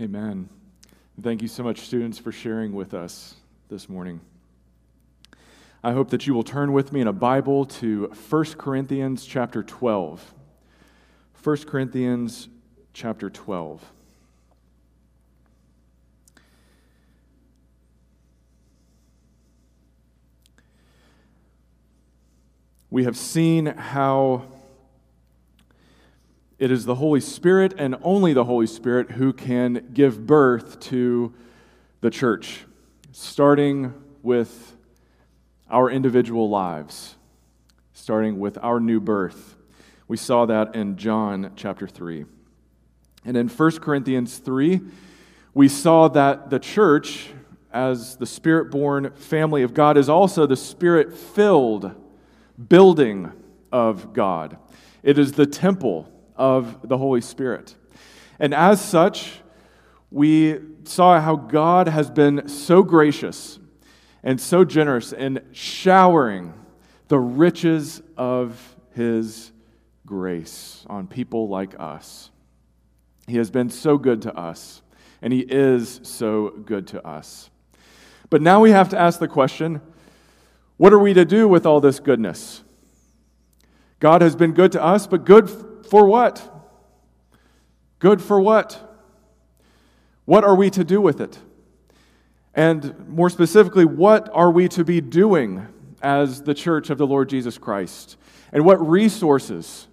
Amen. Thank you so much, students, for sharing with us this morning. I hope that you will turn with me in a Bible to 1 Corinthians chapter 12. 1 Corinthians chapter 12. We have seen how it is the Holy Spirit and only the Holy Spirit who can give birth to the church, starting with our individual lives, starting with our new birth. We saw that in John chapter 3. And in 1 Corinthians 3, we saw that the church, as the spirit born family of God, is also the spirit filled building of God. It is the temple of the Holy Spirit. And as such, we saw how God has been so gracious and so generous in showering the riches of his grace on people like us. He has been so good to us, and he is so good to us. But now we have to ask the question what are we to do with all this goodness? God has been good to us, but good for what? Good for what? What are we to do with it? And more specifically, what are we to be doing as the church of the Lord Jesus Christ? And what resources,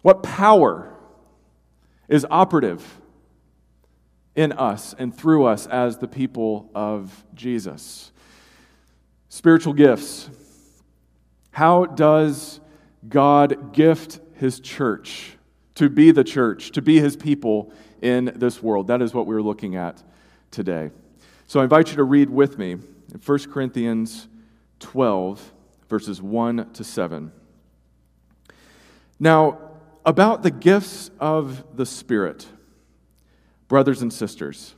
what power is operative in us and through us as the people of Jesus? Spiritual gifts. How does God gift his church to be the church, to be his people in this world? That is what we're looking at today. So I invite you to read with me in 1 Corinthians 12, verses 1 to 7. Now, about the gifts of the Spirit, brothers and sisters,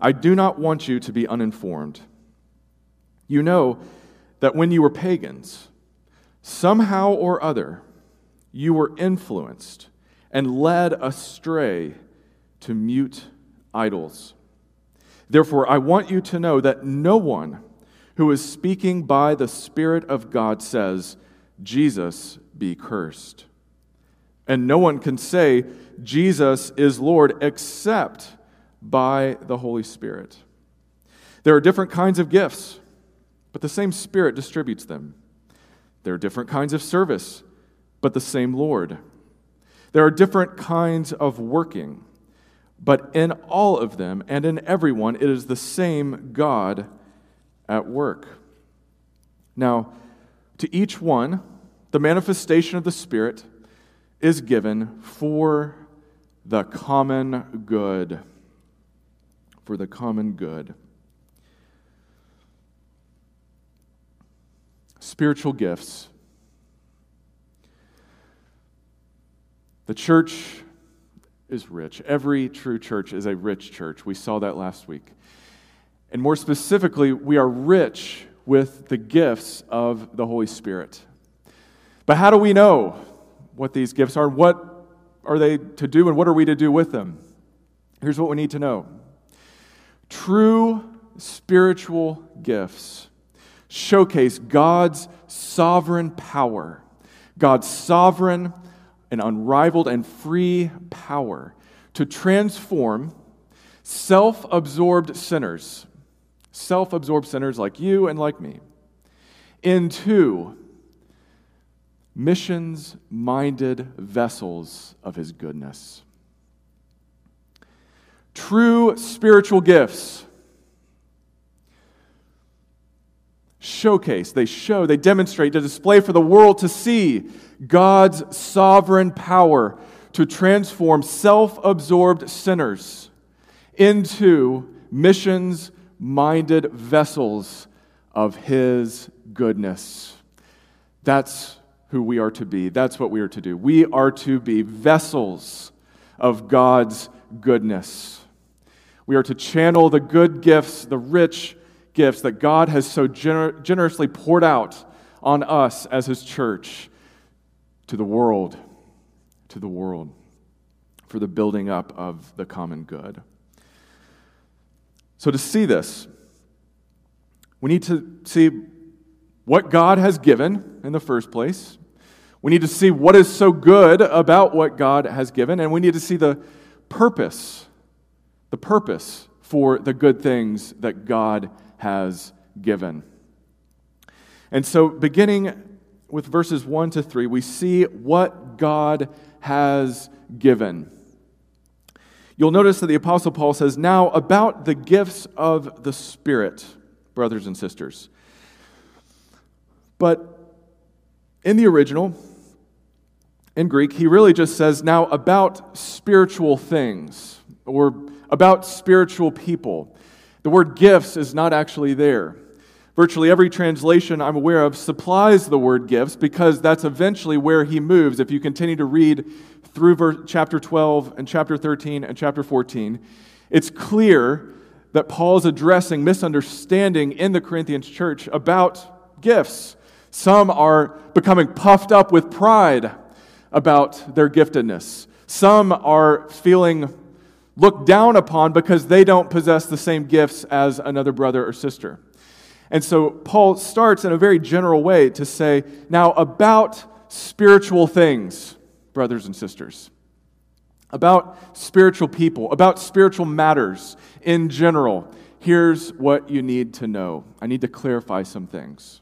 I do not want you to be uninformed. You know that when you were pagans, somehow or other, you were influenced and led astray to mute idols. Therefore, I want you to know that no one who is speaking by the Spirit of God says, Jesus be cursed. And no one can say, Jesus is Lord, except by the Holy Spirit. There are different kinds of gifts but the same Spirit distributes them. There are different kinds of service, but the same Lord. There are different kinds of working, but in all of them and in everyone, it is the same God at work. Now, to each one, the manifestation of the Spirit is given for the common good. For the common good. spiritual gifts. The church is rich. Every true church is a rich church. We saw that last week. And more specifically, we are rich with the gifts of the Holy Spirit. But how do we know what these gifts are? What are they to do, and what are we to do with them? Here's what we need to know true spiritual gifts showcase God's sovereign power, God's sovereign and unrivaled and free power to transform self absorbed sinners, self absorbed sinners like you and like me, into missions minded vessels of His goodness. True spiritual gifts showcase, they show, they demonstrate, to display for the world to see God's sovereign power to transform self absorbed sinners into missions minded vessels of His goodness. That's who we are to be. That's what we are to do. We are to be vessels of God's goodness. We are to channel the good gifts, the rich gifts that God has so gener- generously poured out on us as His church to the world. To the world. for the building up of the common good. So, to see this, we need to see what God has given in the first place. We need to see what is so good about what God has given, and we need to see the purpose, the purpose for the good things that God has given. And so, beginning with verses 1 to 3, we see what God has given. You'll notice that the Apostle Paul says, Now about the gifts of the Spirit, brothers and sisters. But in the original, in Greek, he really just says, Now about spiritual things, or about spiritual people. The word gifts is not actually there. Virtually every translation I'm aware of supplies the word gifts because that's eventually where he moves. If you continue to read through chapter 12 and chapter 13 and chapter 14, it's clear that Paul is addressing misunderstanding in the Corinthians church about gifts. Some are becoming puffed up with pride about their giftedness. Some are feeling looked down upon because they don't possess the same gifts as another brother or sister. And so Paul starts in a very general way to say, now about spiritual things, brothers and sisters, about spiritual people, about spiritual matters in general, here's what you need to know. I need to clarify some things.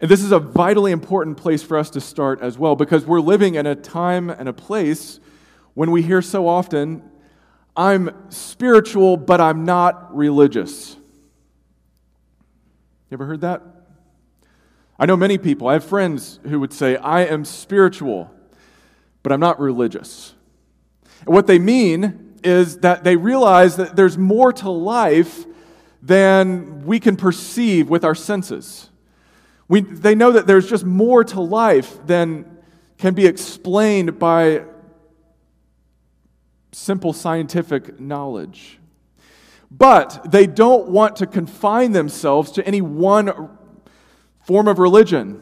And this is a vitally important place for us to start as well because we're living in a time and a place when we hear so often, I'm spiritual, but I'm not religious. You ever heard that? I know many people, I have friends who would say, I am spiritual, but I'm not religious. And what they mean is that they realize that there's more to life than we can perceive with our senses. We, they know that there's just more to life than can be explained by simple scientific knowledge. But they don't want to confine themselves to any one form of religion.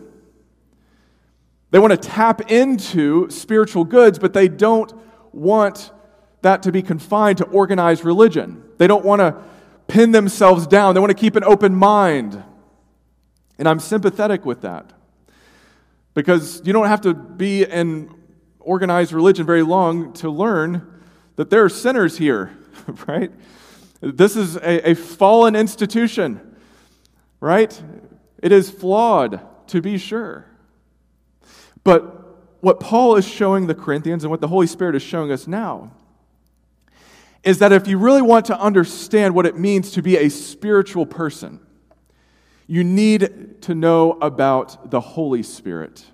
They want to tap into spiritual goods, but they don't want that to be confined to organized religion. They don't want to pin themselves down. They want to keep an open mind. And I'm sympathetic with that. Because you don't have to be in organized religion very long to learn that there are sinners here, right? This is a, a fallen institution, right? It is flawed, to be sure. But what Paul is showing the Corinthians and what the Holy Spirit is showing us now is that if you really want to understand what it means to be a spiritual person, you need to know about the Holy Spirit.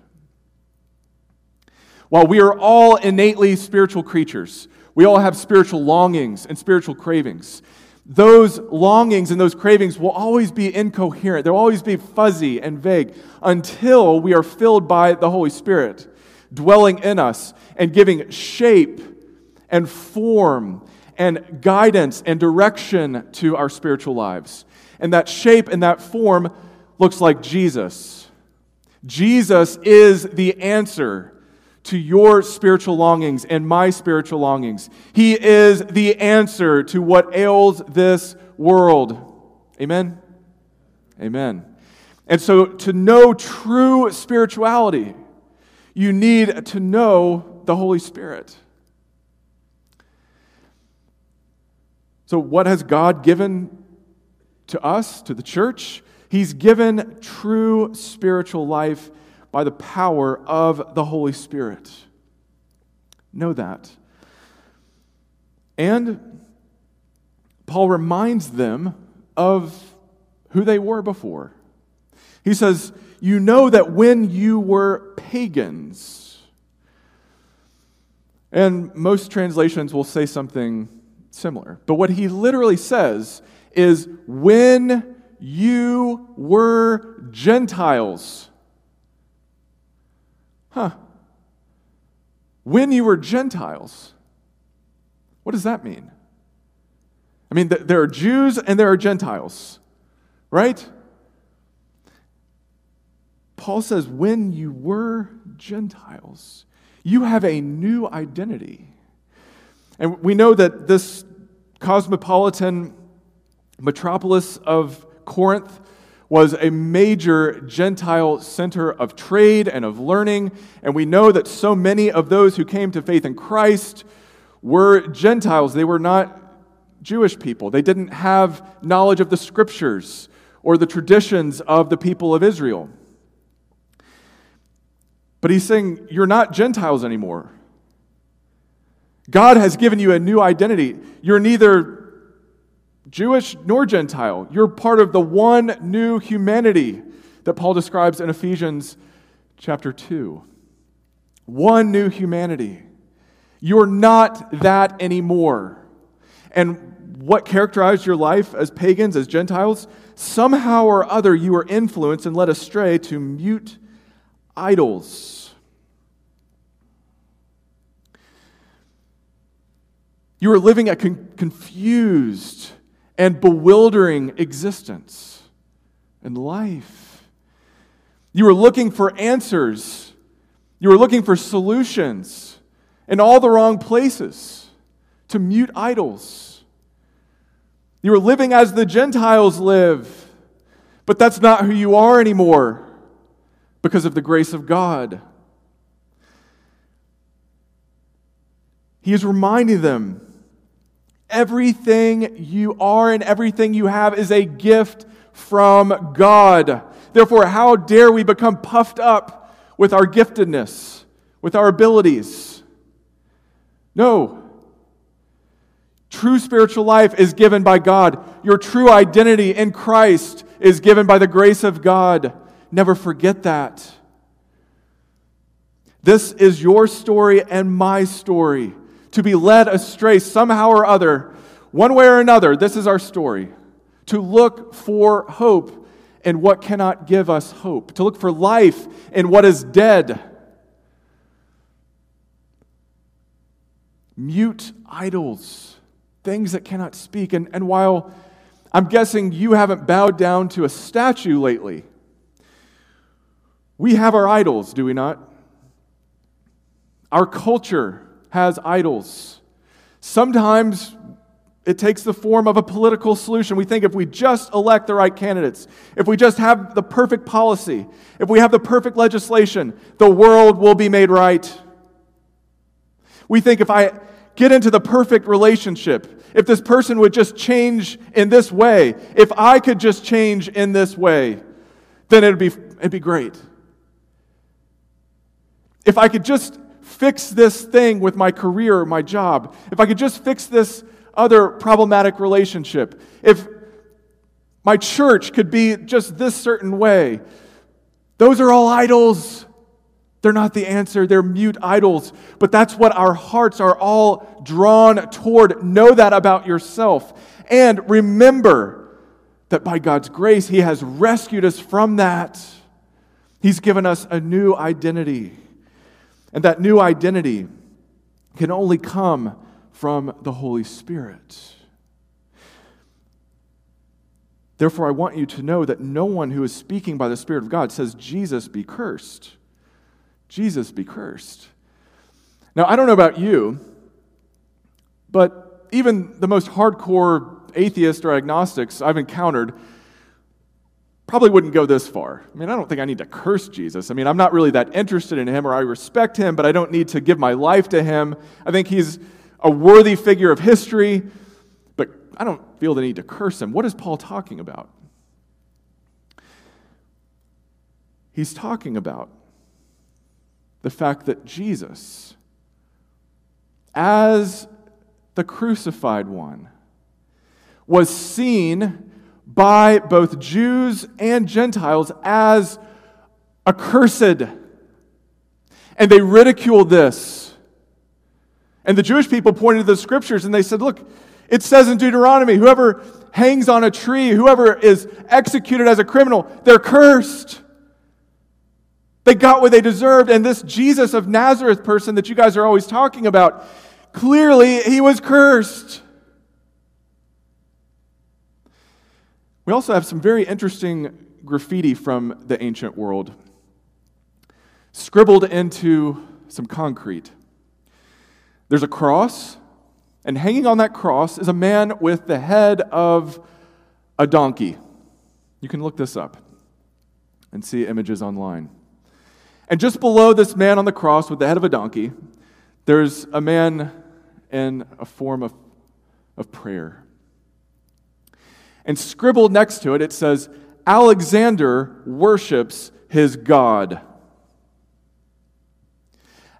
While we are all innately spiritual creatures, we all have spiritual longings and spiritual cravings. Those longings and those cravings will always be incoherent. They'll always be fuzzy and vague until we are filled by the Holy Spirit, dwelling in us and giving shape and form and guidance and direction to our spiritual lives. And that shape and that form looks like Jesus. Jesus is the answer to your spiritual longings and my spiritual longings. He is the answer to what ails this world. Amen? Amen. And so, to know true spirituality, you need to know the Holy Spirit. So, what has God given to us, to the church? He's given true spiritual life by the power of the Holy Spirit. Know that. And Paul reminds them of who they were before. He says, You know that when you were pagans, and most translations will say something similar. But what he literally says is, When you were Gentiles. Huh. When you were Gentiles. What does that mean? I mean, there are Jews and there are Gentiles, right? Paul says, when you were Gentiles, You have a new identity. And we know that this cosmopolitan metropolis of Corinth was a major Gentile center of trade and of learning. And we know that so many of those who came to faith in Christ were Gentiles. They were not Jewish people. They didn't have knowledge of the scriptures or the traditions of the people of Israel. But he's saying, You're not Gentiles anymore. God has given you a new identity. You're neither Jewish nor Gentile. You're part of the one new humanity that Paul describes in Ephesians chapter 2. One new humanity. You're not that anymore. And what characterized your life as pagans, as Gentiles? Somehow or other, you were influenced and led astray to mute idols. You were living a con- confused and bewildering existence and life. You were looking for answers. You were looking for solutions in all the wrong places to mute idols. You were living as the Gentiles live, but that's not who you are anymore because of the grace of God. He is reminding them everything you are and everything you have is a gift from God. Therefore, how dare we become puffed up with our giftedness, with our abilities? No. True spiritual life is given by God. Your true identity in Christ is given by the grace of God. Never forget that. This is your story and my story. To be led astray somehow or other, one way or another, this is our story. To look for hope in what cannot give us hope, to look for life in what is dead. Mute idols, things that cannot speak. And, and while I'm guessing you haven't bowed down to a statue lately, we have our idols, do we not? Our culture has idols. Sometimes it takes the form of a political solution. We think if we just elect the right candidates, if we just have the perfect policy, if we have the perfect legislation, the world will be made right. We think if I get into the perfect relationship, if this person would just change in this way, if I could just change in this way, then it'd be, it'd be great. If I could just fix this thing with my career my job, if I could just fix this other problematic relationship, if my church could be just this certain way, those are all idols. They're not the answer, they're mute idols. But that's what our hearts are all drawn toward. Know that about yourself. And remember that by God's grace, He has rescued us from that. He's given us a new identity. And that new identity can only come from the Holy Spirit. Therefore, I want you to know that no one who is speaking by the Spirit of God says, Jesus be cursed. Jesus be cursed. Now, I don't know about you, but even the most hardcore atheists or agnostics I've encountered probably wouldn't go this far. I mean, I don't think I need to curse Jesus. I mean, I'm not really that interested in him or I respect him, but I don't need to give my life to him. I think he's a worthy figure of history, but I don't feel the need to curse him. What is Paul talking about? He's talking about the fact that Jesus, as the crucified one, was seen by both Jews and Gentiles as accursed. And they ridiculed this. And the Jewish people pointed to the scriptures and they said, Look, it says in Deuteronomy, whoever hangs on a tree, whoever is executed as a criminal, they're cursed. They got what they deserved. And this Jesus of Nazareth person that you guys are always talking about, clearly he was cursed. We also have some very interesting graffiti from the ancient world, scribbled into some concrete. There's a cross, and hanging on that cross is a man with the head of a donkey. You can look this up and see images online. And just below this man on the cross with the head of a donkey, there's a man in a form of, of prayer. And scribbled next to it, it says, Alexander worships his God.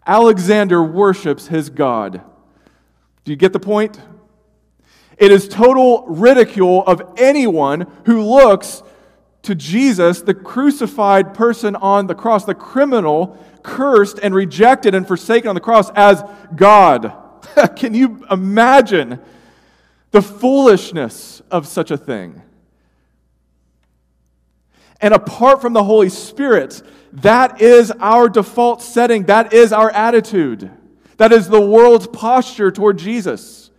Alexander worships his God. Do you get the point? It is total ridicule of anyone who looks to Jesus, the crucified person on the cross, the criminal, cursed and rejected and forsaken on the cross, as God. Can you imagine the foolishness of such a thing? And apart from the Holy Spirit, that is our default setting. That is our attitude. That is the world's posture toward Jesus.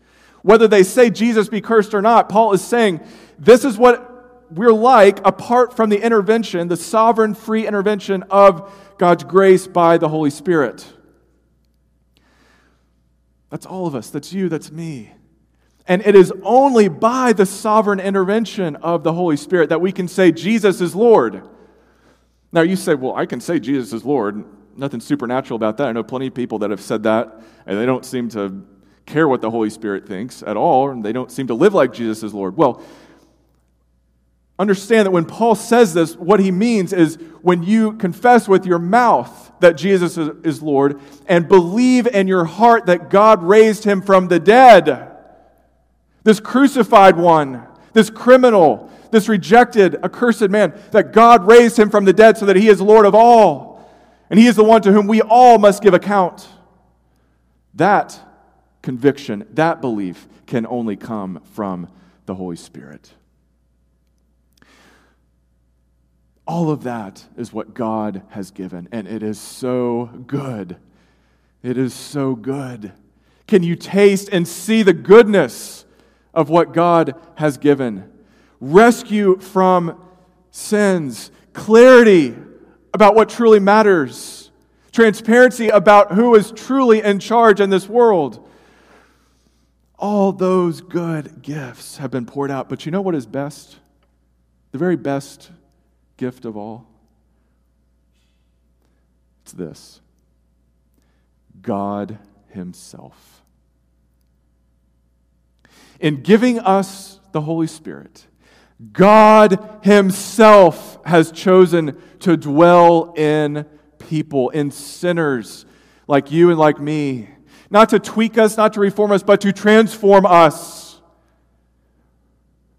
Whether they say Jesus be cursed or not, Paul is saying this is what we're like apart from the intervention, the sovereign free intervention of God's grace by the Holy Spirit. That's all of us. That's you. That's me. And it is only by the sovereign intervention of the Holy Spirit that we can say Jesus is Lord. Now, you say, well, I can say Jesus is Lord. Nothing supernatural about that. I know plenty of people that have said that, and they don't seem to care what the Holy Spirit thinks at all, and they don't seem to live like Jesus is Lord. Well, understand that when Paul says this, what he means is when you confess with your mouth that Jesus is Lord and believe in your heart that God raised him from the dead, this crucified one, this criminal, this rejected, accursed man, that God raised him from the dead so that he is Lord of all. And he is the one to whom we all must give account. That conviction, that belief can only come from the Holy Spirit. All of that is what God has given, and it is so good. It is so good. Can you taste and see the goodness of what God has given? Rescue from sins, clarity about what truly matters, transparency about who is truly in charge in this world. All those good gifts have been poured out. But you know what is best? The very best gift of all? It's this God Himself. In giving us the Holy Spirit, God Himself has chosen to dwell in people, in sinners like you and like me. Not to tweak us, not to reform us, but to transform us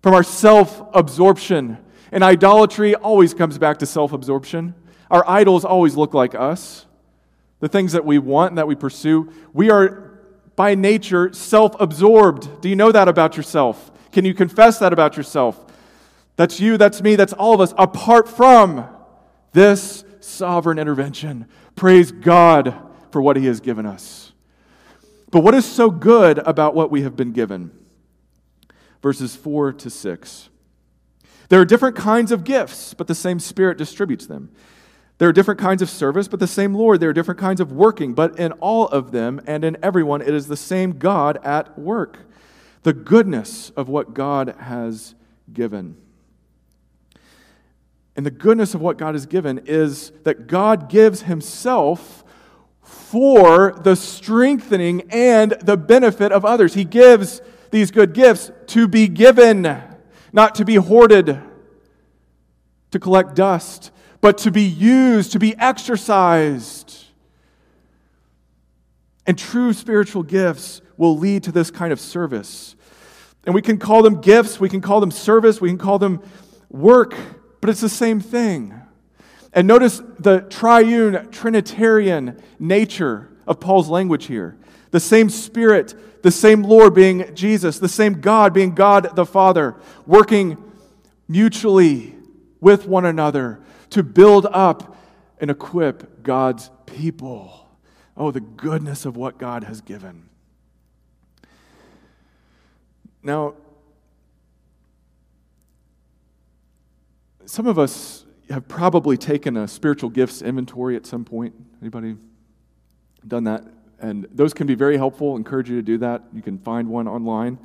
from our self absorption and idolatry always comes back to self absorption. Our idols always look like us. The things that we want and that we pursue, we are by nature self absorbed. Do you know that about yourself? Can you confess that about yourself? That's you, that's me, that's all of us, apart from this sovereign intervention. Praise God for what He has given us. But what is so good about what we have been given? Verses 4 to 6. There are different kinds of gifts, but the same Spirit distributes them. There are different kinds of service, but the same Lord. There are different kinds of working, but in all of them and in everyone, it is the same God at work. The goodness of what God has given. And the goodness of what God has given is that God gives Himself for the strengthening and the benefit of others. He gives these good gifts to be given not to be hoarded to collect dust, but to be used, to be exercised. And true spiritual gifts will lead to this kind of service. And we can call them gifts, we can call them service, we can call them work, but it's the same thing. And notice the triune, Trinitarian nature of Paul's language here. The same Spirit the same Lord being Jesus, the same God being God the Father, working mutually with one another to build up and equip God's people. Oh, the goodness of what God has given. Now, some of us have probably taken a spiritual gifts inventory at some point. Anybody? done that. And those can be very helpful. encourage you to do that. You can find one online.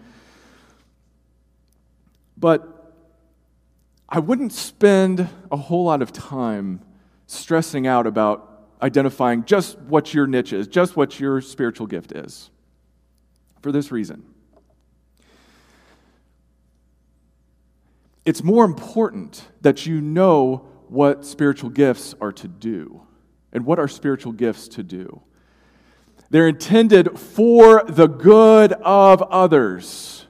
But I wouldn't spend a whole lot of time stressing out about identifying just what your niche is, just what your spiritual gift is. For this reason it's more important that you know what spiritual gifts are to do and what are spiritual gifts to do. They're intended for the good of others.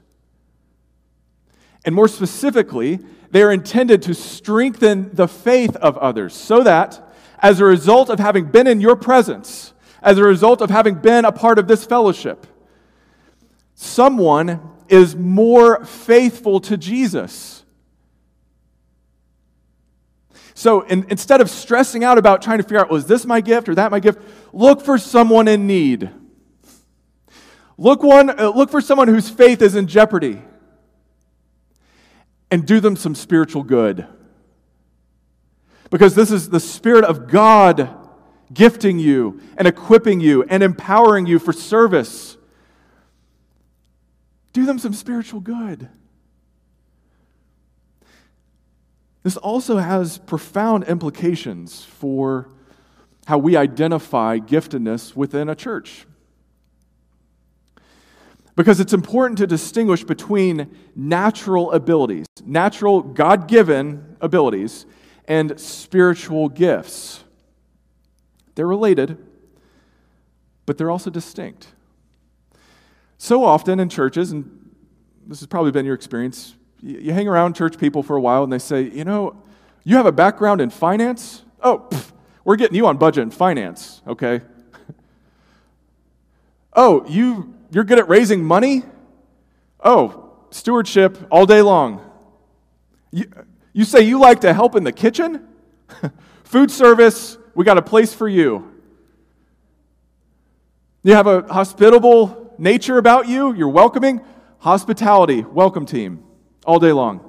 And more specifically, they're intended to strengthen the faith of others so that, as a result of having been in your presence, as a result of having been a part of this fellowship, someone is more faithful to Jesus. So in, instead of stressing out about trying to figure out, was this my gift or that my gift, look for someone in need. Look, one, uh, look for someone whose faith is in jeopardy and do them some spiritual good. Because this is the Spirit of God gifting you and equipping you and empowering you for service. Do them some spiritual good. This also has profound implications for how we identify giftedness within a church. Because it's important to distinguish between natural abilities, natural God given abilities, and spiritual gifts. They're related, but they're also distinct. So often in churches, and this has probably been your experience, you hang around church people for a while and they say, you know, you have a background in finance? Oh, pff, we're getting you on budget and finance, okay? oh, you, you're good at raising money? Oh, stewardship all day long. You, you say you like to help in the kitchen? Food service, we got a place for you. You have a hospitable nature about you, you're welcoming. Hospitality, welcome team all day long.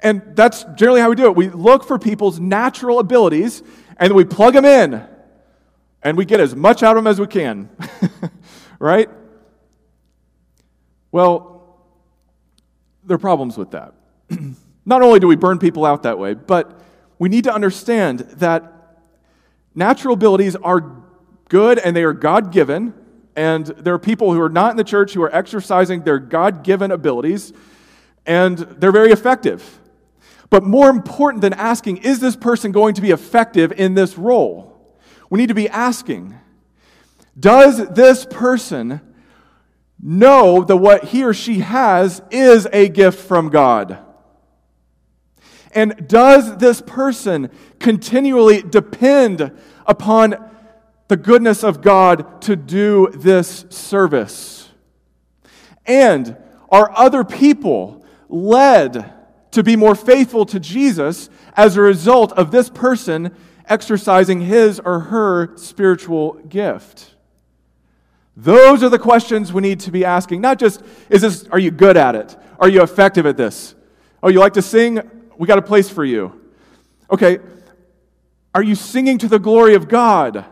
And that's generally how we do it. We look for people's natural abilities and we plug them in and we get as much out of them as we can. right? Well, there are problems with that. Not only do we burn people out that way, but we need to understand that natural abilities are good and they are God given, and there are people who are not in the church who are exercising their God given abilities, and they're very effective. But more important than asking, is this person going to be effective in this role? We need to be asking, does this person know that what he or she has is a gift from God? And does this person continually depend upon the goodness of God to do this service? And are other people led to be more faithful to Jesus as a result of this person exercising his or her spiritual gift? Those are the questions we need to be asking. Not just, is this, are you good at it? Are you effective at this? Oh, you like to sing? We got a place for you. Okay, are you singing to the glory of God?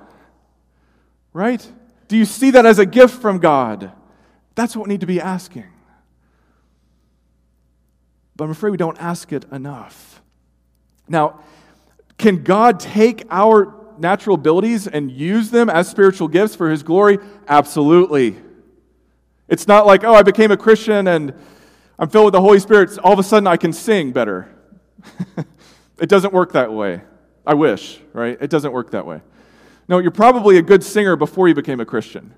Right? Do you see that as a gift from God? That's what we need to be asking. But I'm afraid we don't ask it enough. Now, can God take our natural abilities and use them as spiritual gifts for His glory? Absolutely. It's not like, oh, I became a Christian and I'm filled with the Holy Spirit. All of a sudden I can sing better. it doesn't work that way. I wish, right? It doesn't work that way. No, you're probably a good singer before you became a Christian.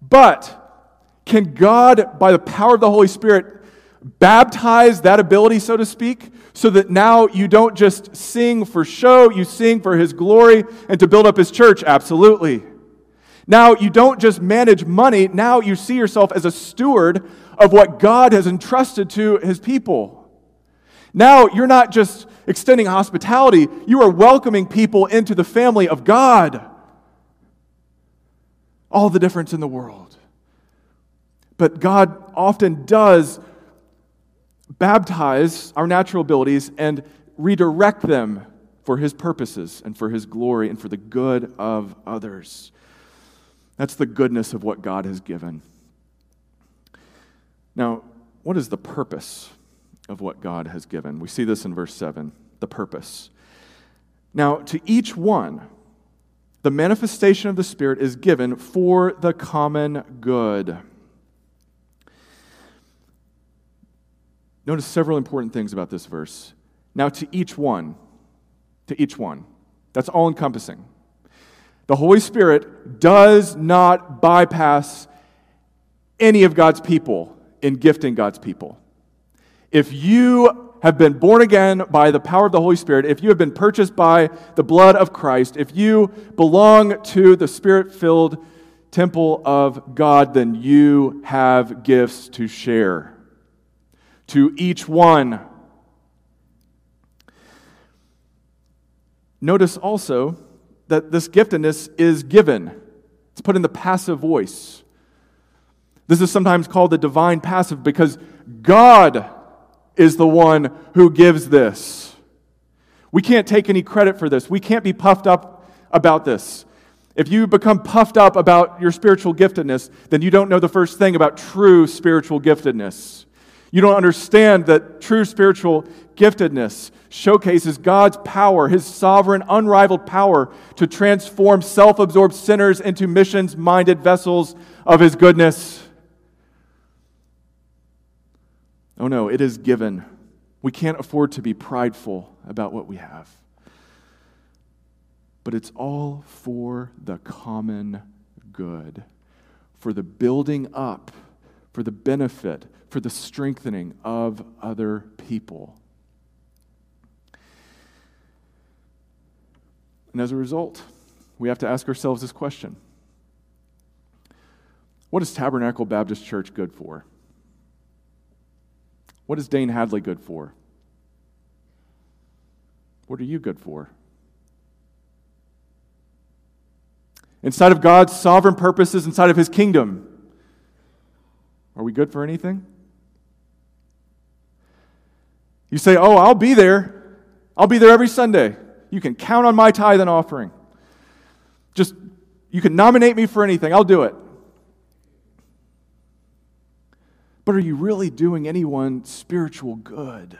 But can God, by the power of the Holy Spirit, baptize that ability, so to speak, so that now you don't just sing for show, you sing for His glory and to build up His church? Absolutely. Now you don't just manage money, now you see yourself as a steward of what God has entrusted to His people. Now you're not just extending hospitality, you are welcoming people into the family of God all the difference in the world. But God often does baptize our natural abilities and redirect them for his purposes and for his glory and for the good of others. That's the goodness of what God has given. Now, what is the purpose of what God has given? We see this in verse 7 the purpose. Now, to each one, the manifestation of the Spirit is given for the common good. Notice several important things about this verse. Now, to each one, to each one. That's all encompassing. The Holy Spirit does not bypass any of God's people in gifting God's people. If you have been born again by the power of the Holy Spirit, if you have been purchased by the blood of Christ, if you belong to the Spirit filled temple of God, then you have gifts to share to each one. Notice also that this giftedness is given, it's put in the passive voice. This is sometimes called the divine passive because God is the one who gives this. We can't take any credit for this. We can't be puffed up about this. If you become puffed up about your spiritual giftedness, then you don't know the first thing about true spiritual giftedness. You don't understand that true spiritual giftedness showcases God's power, his sovereign, unrivaled power to transform self absorbed sinners into missions minded vessels of his goodness. Oh no, it is given. We can't afford to be prideful about what we have. But it's all for the common good, for the building up, for the benefit for the strengthening of other people. And as a result, we have to ask ourselves this question What is Tabernacle Baptist Church good for? What is Dane Hadley good for? What are you good for? Inside of God's sovereign purposes, inside of His kingdom, are we good for anything? You say, Oh, I'll be there. I'll be there every Sunday. You can count on my tithe and offering. Just, you can nominate me for anything. I'll do it. But are you really doing anyone spiritual good?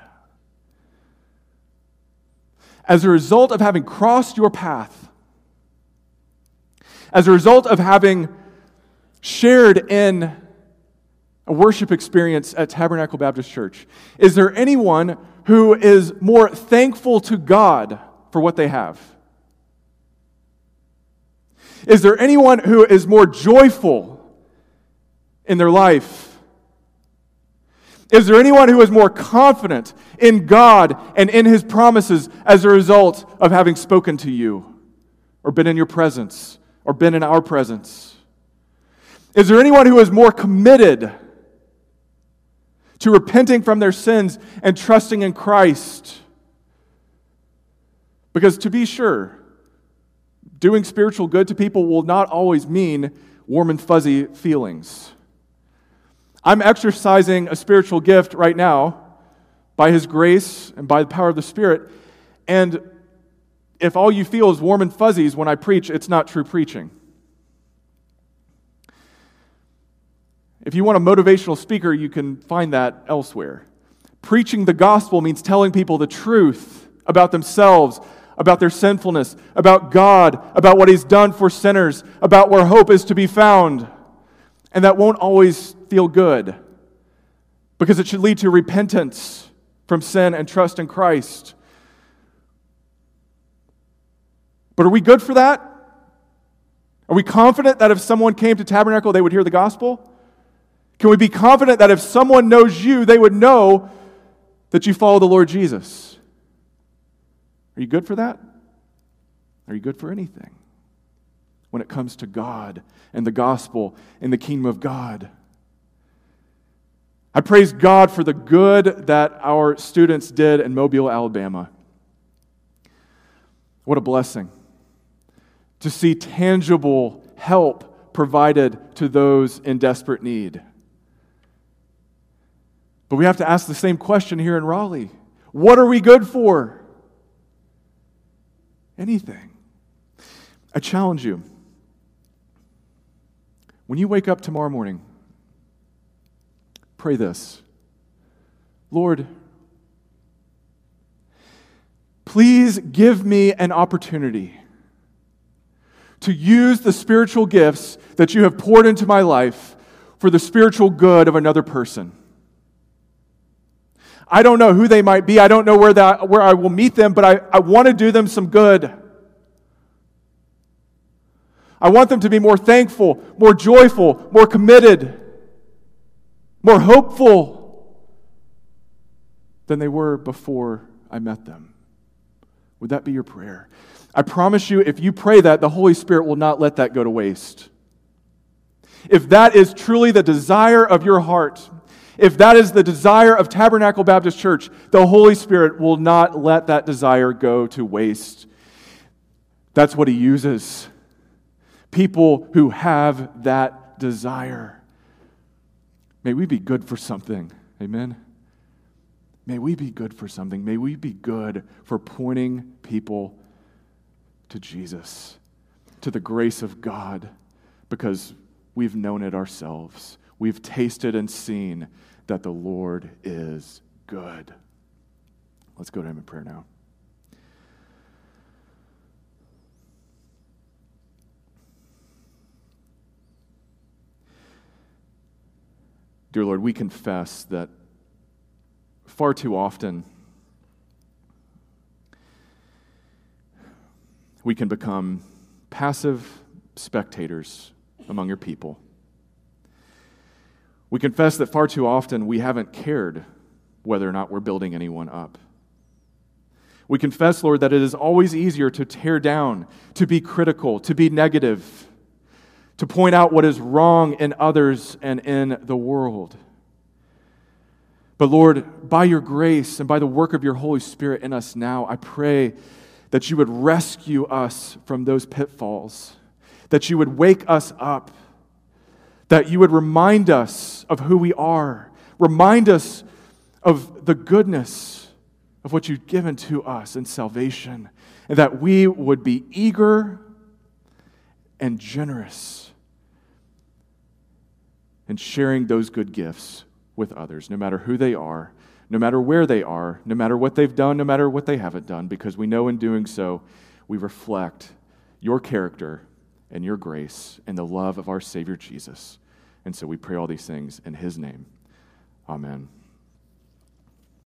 As a result of having crossed your path, as a result of having shared in a worship experience at Tabernacle Baptist Church. Is there anyone who is more thankful to God for what they have? Is there anyone who is more joyful in their life? Is there anyone who is more confident in God and in His promises as a result of having spoken to you, or been in your presence, or been in our presence? Is there anyone who is more committed to repenting from their sins and trusting in Christ. Because to be sure, doing spiritual good to people will not always mean warm and fuzzy feelings. I'm exercising a spiritual gift right now by His grace and by the power of the Spirit. And if all you feel is warm and fuzzies when I preach, it's not true preaching. If you want a motivational speaker, you can find that elsewhere. Preaching the gospel means telling people the truth about themselves, about their sinfulness, about God, about what He's done for sinners, about where hope is to be found. And that won't always feel good because it should lead to repentance from sin and trust in Christ. But are we good for that? Are we confident that if someone came to Tabernacle, they would hear the gospel? Can we be confident that if someone knows you, they would know that you follow the Lord Jesus? Are you good for that? Are you good for anything when it comes to God and the gospel and the kingdom of God? I praise God for the good that our students did in Mobile, Alabama. What a blessing to see tangible help provided to those in desperate need. But we have to ask the same question here in Raleigh What are we good for? anything. I challenge you. When you wake up tomorrow morning, pray this Lord, please give me an opportunity to use the spiritual gifts that you have poured into my life for the spiritual good of another person. I don't know who they might be. I don't know where, that, where I will meet them, but I, I want to do them some good. I want them to be more thankful, more joyful, more committed, more hopeful than they were before I met them. Would that be your prayer? I promise you, if you pray that, the Holy Spirit will not let that go to waste. If that is truly the desire of your heart, if that is the desire of Tabernacle Baptist Church, the Holy Spirit will not let that desire go to waste. That's what He uses. People who have that desire. May we be good for something. Amen. May we be good for something. May we be good for pointing people to Jesus, to the grace of God, because we've known it ourselves. We've tasted and seen that the Lord is good. Let's go to Him in prayer now. Dear Lord, we confess that far too often we can become passive spectators among your people. We confess that far too often we haven't cared whether or not we're building anyone up. We confess, Lord, that it is always easier to tear down, to be critical, to be negative, to point out what is wrong in others and in the world. But Lord, by your grace and by the work of your Holy Spirit in us now, I pray that you would rescue us from those pitfalls, that you would wake us up that you would remind us of who we are, remind us of the goodness of what you've given to us in salvation, and that we would be eager and generous in sharing those good gifts with others, no matter who they are, no matter where they are, no matter what they've done, no matter what they haven't done, because we know in doing so we reflect your character and your grace and the love of our Savior Jesus. And so we pray all these things in his name. Amen.